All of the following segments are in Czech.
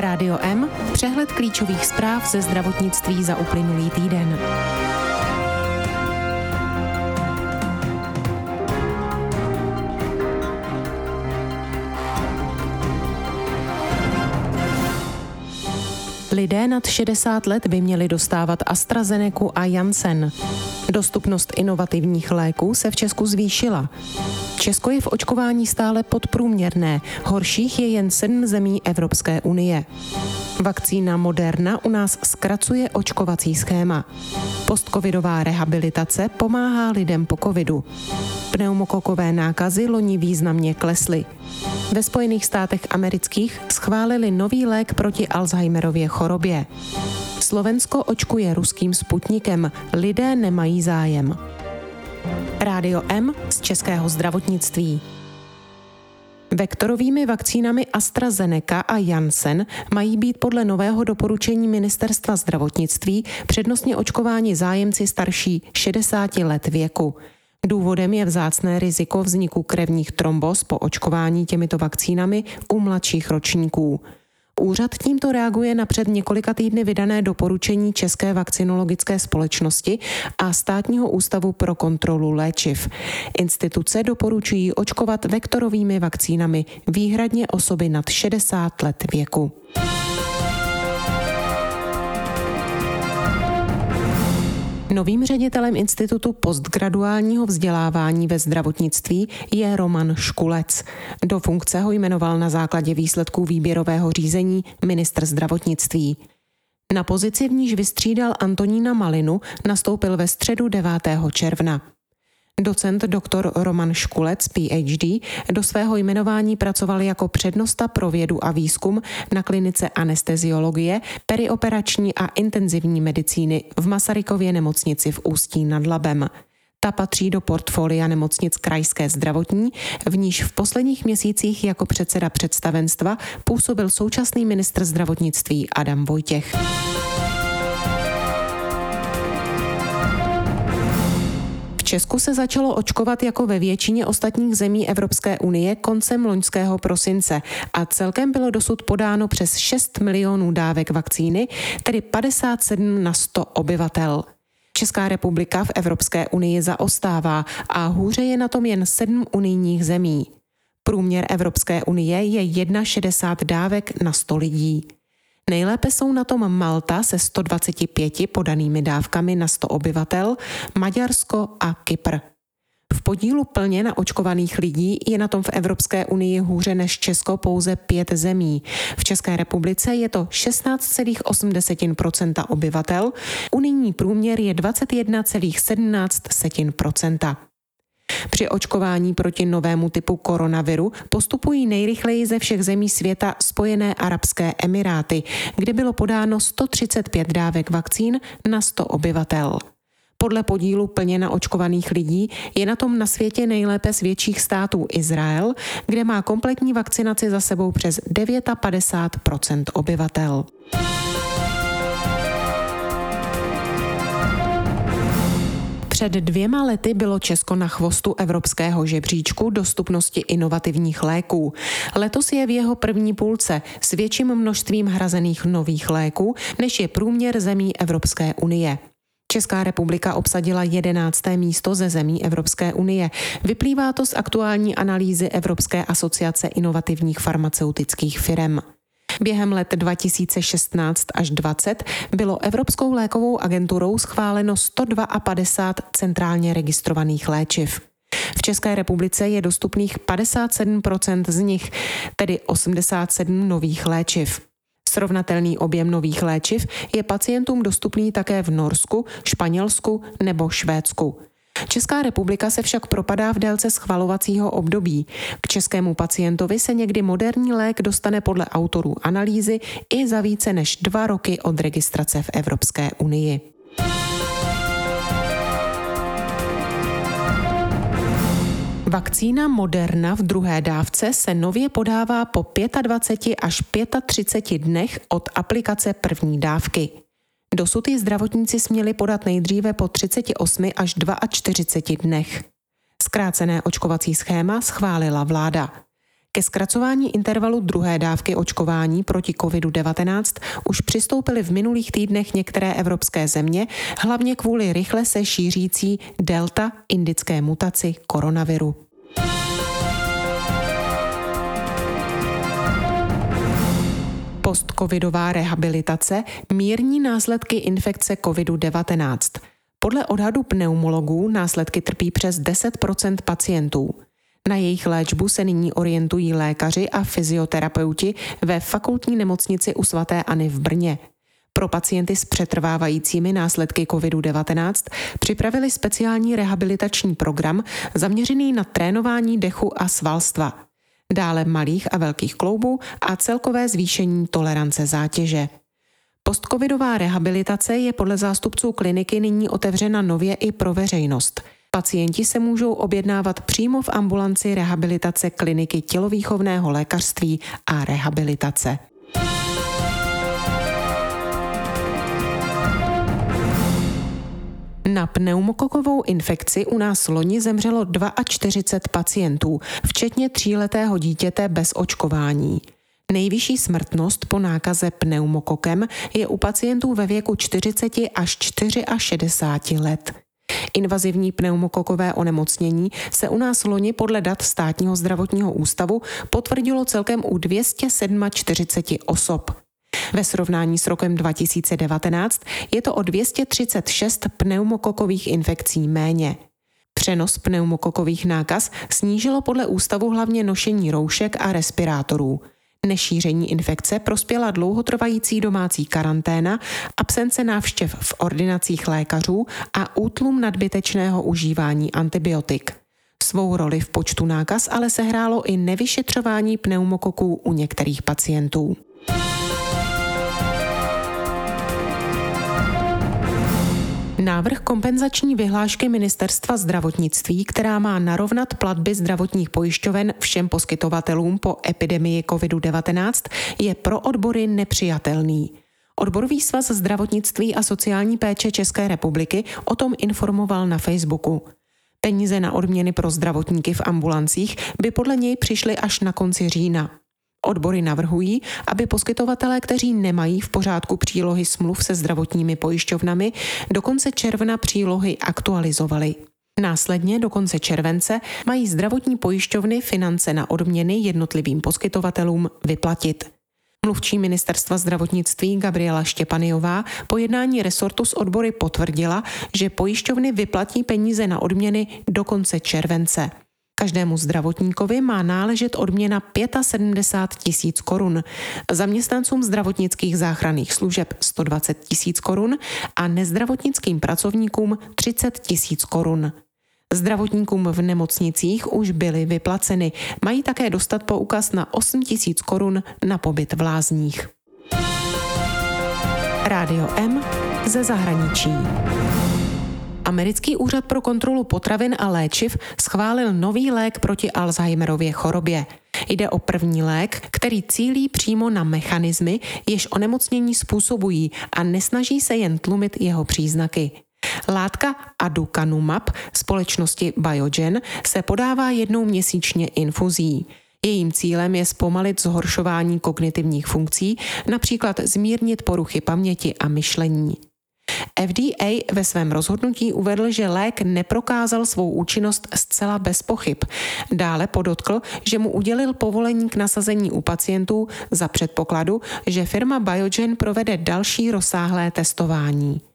Rádio M, přehled klíčových zpráv ze zdravotnictví za uplynulý týden. Lidé nad 60 let by měli dostávat AstraZeneca a Janssen. Dostupnost inovativních léků se v Česku zvýšila. Česko je v očkování stále podprůměrné, horších je jen sedm zemí Evropské unie. Vakcína Moderna u nás zkracuje očkovací schéma. Postcovidová rehabilitace pomáhá lidem po covidu. Pneumokokové nákazy loni významně klesly. Ve Spojených státech amerických schválili nový lék proti Alzheimerově chorobě. Slovensko očkuje ruským sputnikem, lidé nemají zájem. Rádio M z českého zdravotnictví. Vektorovými vakcínami AstraZeneca a Janssen mají být podle nového doporučení Ministerstva zdravotnictví přednostně očkováni zájemci starší 60 let věku. Důvodem je vzácné riziko vzniku krevních trombos po očkování těmito vakcínami u mladších ročníků. Úřad tímto reaguje na před několika týdny vydané doporučení České vakcinologické společnosti a Státního ústavu pro kontrolu léčiv. Instituce doporučují očkovat vektorovými vakcínami výhradně osoby nad 60 let věku. Novým ředitelem Institutu postgraduálního vzdělávání ve zdravotnictví je Roman Škulec. Do funkce ho jmenoval na základě výsledků výběrového řízení ministr zdravotnictví. Na pozici, v níž vystřídal Antonína Malinu, nastoupil ve středu 9. června. Docent dr. Roman Škulec, PhD, do svého jmenování pracoval jako přednosta pro vědu a výzkum na klinice anesteziologie, perioperační a intenzivní medicíny v Masarykově nemocnici v Ústí nad Labem. Ta patří do portfolia nemocnic Krajské zdravotní, v níž v posledních měsících jako předseda představenstva působil současný ministr zdravotnictví Adam Vojtěch. Česku se začalo očkovat jako ve většině ostatních zemí Evropské unie koncem loňského prosince a celkem bylo dosud podáno přes 6 milionů dávek vakcíny, tedy 57 na 100 obyvatel. Česká republika v Evropské unii zaostává a hůře je na tom jen sedm unijních zemí. Průměr Evropské unie je 1,60 dávek na 100 lidí. Nejlépe jsou na tom Malta se 125 podanými dávkami na 100 obyvatel, Maďarsko a Kypr. V podílu plně na očkovaných lidí je na tom v Evropské unii hůře než Česko pouze pět zemí. V České republice je to 16,8% obyvatel, unijní průměr je 21,17 při očkování proti novému typu koronaviru postupují nejrychleji ze všech zemí světa Spojené arabské emiráty, kde bylo podáno 135 dávek vakcín na 100 obyvatel. Podle podílu plně naočkovaných lidí je na tom na světě nejlépe z větších států Izrael, kde má kompletní vakcinaci za sebou přes 59% obyvatel. Před dvěma lety bylo Česko na chvostu evropského žebříčku dostupnosti inovativních léků. Letos je v jeho první půlce s větším množstvím hrazených nových léků, než je průměr zemí Evropské unie. Česká republika obsadila jedenácté místo ze zemí Evropské unie. Vyplývá to z aktuální analýzy Evropské asociace inovativních farmaceutických firm. Během let 2016 až 20 bylo Evropskou lékovou agenturou schváleno 152 centrálně registrovaných léčiv. V České republice je dostupných 57% z nich, tedy 87 nových léčiv. Srovnatelný objem nových léčiv je pacientům dostupný také v Norsku, Španělsku nebo Švédsku. Česká republika se však propadá v délce schvalovacího období. K českému pacientovi se někdy moderní lék dostane podle autorů analýzy i za více než dva roky od registrace v Evropské unii. Vakcína Moderna v druhé dávce se nově podává po 25 až 35 dnech od aplikace první dávky. Dosud ji zdravotníci směli podat nejdříve po 38 až 42 dnech. Zkrácené očkovací schéma schválila vláda. Ke zkracování intervalu druhé dávky očkování proti COVID-19 už přistoupily v minulých týdnech některé evropské země, hlavně kvůli rychle se šířící delta indické mutaci koronaviru. Postcovidová rehabilitace mírní následky infekce COVID-19. Podle odhadu pneumologů následky trpí přes 10% pacientů. Na jejich léčbu se nyní orientují lékaři a fyzioterapeuti ve fakultní nemocnici u svatéAny v Brně. Pro pacienty s přetrvávajícími následky COVID-19 připravili speciální rehabilitační program zaměřený na trénování dechu a svalstva, dále malých a velkých kloubů a celkové zvýšení tolerance zátěže. Postcovidová rehabilitace je podle zástupců kliniky nyní otevřena nově i pro veřejnost – Pacienti se můžou objednávat přímo v ambulanci rehabilitace kliniky tělovýchovného lékařství a rehabilitace. Na pneumokokovou infekci u nás loni zemřelo 42 pacientů, včetně tříletého dítěte bez očkování. Nejvyšší smrtnost po nákaze pneumokokem je u pacientů ve věku 40 až 64 let. Invazivní pneumokokové onemocnění se u nás loni podle dat státního zdravotního ústavu potvrdilo celkem u 247 osob. Ve srovnání s rokem 2019 je to o 236 pneumokokových infekcí méně. Přenos pneumokokových nákaz snížilo podle ústavu hlavně nošení roušek a respirátorů. Nešíření infekce prospěla dlouhotrvající domácí karanténa, absence návštěv v ordinacích lékařů a útlum nadbytečného užívání antibiotik. Svou roli v počtu nákaz ale sehrálo i nevyšetřování pneumokoků u některých pacientů. Návrh kompenzační vyhlášky Ministerstva zdravotnictví, která má narovnat platby zdravotních pojišťoven všem poskytovatelům po epidemii COVID-19, je pro odbory nepřijatelný. Odborový svaz zdravotnictví a sociální péče České republiky o tom informoval na Facebooku. Peníze na odměny pro zdravotníky v ambulancích by podle něj přišly až na konci října. Odbory navrhují, aby poskytovatelé, kteří nemají v pořádku přílohy smluv se zdravotními pojišťovnami, do konce června přílohy aktualizovali. Následně do konce července mají zdravotní pojišťovny finance na odměny jednotlivým poskytovatelům vyplatit. Mluvčí ministerstva zdravotnictví Gabriela Štěpaniová po jednání resortu s odbory potvrdila, že pojišťovny vyplatí peníze na odměny do konce července. Každému zdravotníkovi má náležet odměna 75 tisíc korun, zaměstnancům zdravotnických záchranných služeb 120 tisíc korun a nezdravotnickým pracovníkům 30 tisíc korun. Zdravotníkům v nemocnicích už byly vyplaceny. Mají také dostat poukaz na 8 tisíc korun na pobyt v lázních. Rádio M ze zahraničí. Americký úřad pro kontrolu potravin a léčiv schválil nový lék proti Alzheimerově chorobě. Jde o první lék, který cílí přímo na mechanismy, jež onemocnění způsobují a nesnaží se jen tlumit jeho příznaky. Látka aducanumab společnosti Biogen se podává jednou měsíčně infuzí. Jejím cílem je zpomalit zhoršování kognitivních funkcí, například zmírnit poruchy paměti a myšlení. FDA ve svém rozhodnutí uvedl, že lék neprokázal svou účinnost zcela bez pochyb. Dále podotkl, že mu udělil povolení k nasazení u pacientů za předpokladu, že firma Biogen provede další rozsáhlé testování.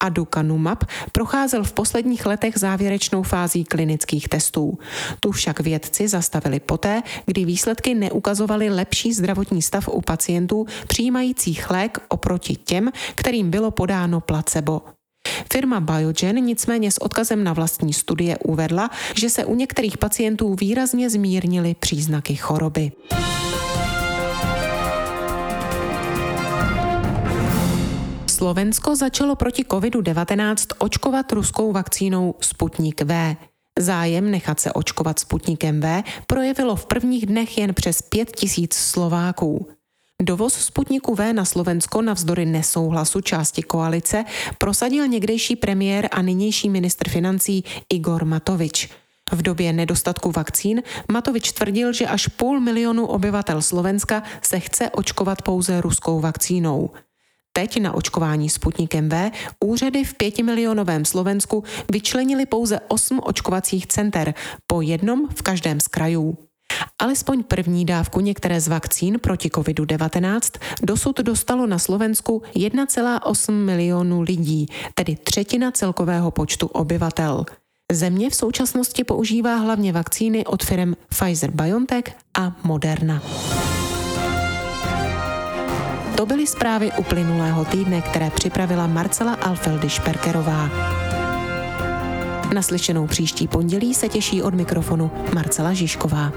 Aducanumab procházel v posledních letech závěrečnou fází klinických testů. Tu však vědci zastavili poté, kdy výsledky neukazovaly lepší zdravotní stav u pacientů přijímajících lék oproti těm, kterým bylo podáno placebo. Firma Biogen nicméně s odkazem na vlastní studie uvedla, že se u některých pacientů výrazně zmírnily příznaky choroby. Slovensko začalo proti COVID-19 očkovat ruskou vakcínou Sputnik V. Zájem nechat se očkovat Sputnikem V projevilo v prvních dnech jen přes 5 tisíc Slováků. Dovoz Sputniku V na Slovensko navzdory nesouhlasu části koalice prosadil někdejší premiér a nynější ministr financí Igor Matovič. V době nedostatku vakcín Matovič tvrdil, že až půl milionu obyvatel Slovenska se chce očkovat pouze ruskou vakcínou. Teď na očkování Sputnikem V úřady v pětimilionovém Slovensku vyčlenili pouze osm očkovacích center, po jednom v každém z krajů. Alespoň první dávku některé z vakcín proti COVID-19 dosud dostalo na Slovensku 1,8 milionu lidí, tedy třetina celkového počtu obyvatel. Země v současnosti používá hlavně vakcíny od firm Pfizer-BioNTech a Moderna. To byly zprávy uplynulého týdne, které připravila Marcela Alfeldy Šperkerová. Naslyšenou příští pondělí se těší od mikrofonu Marcela Žižková.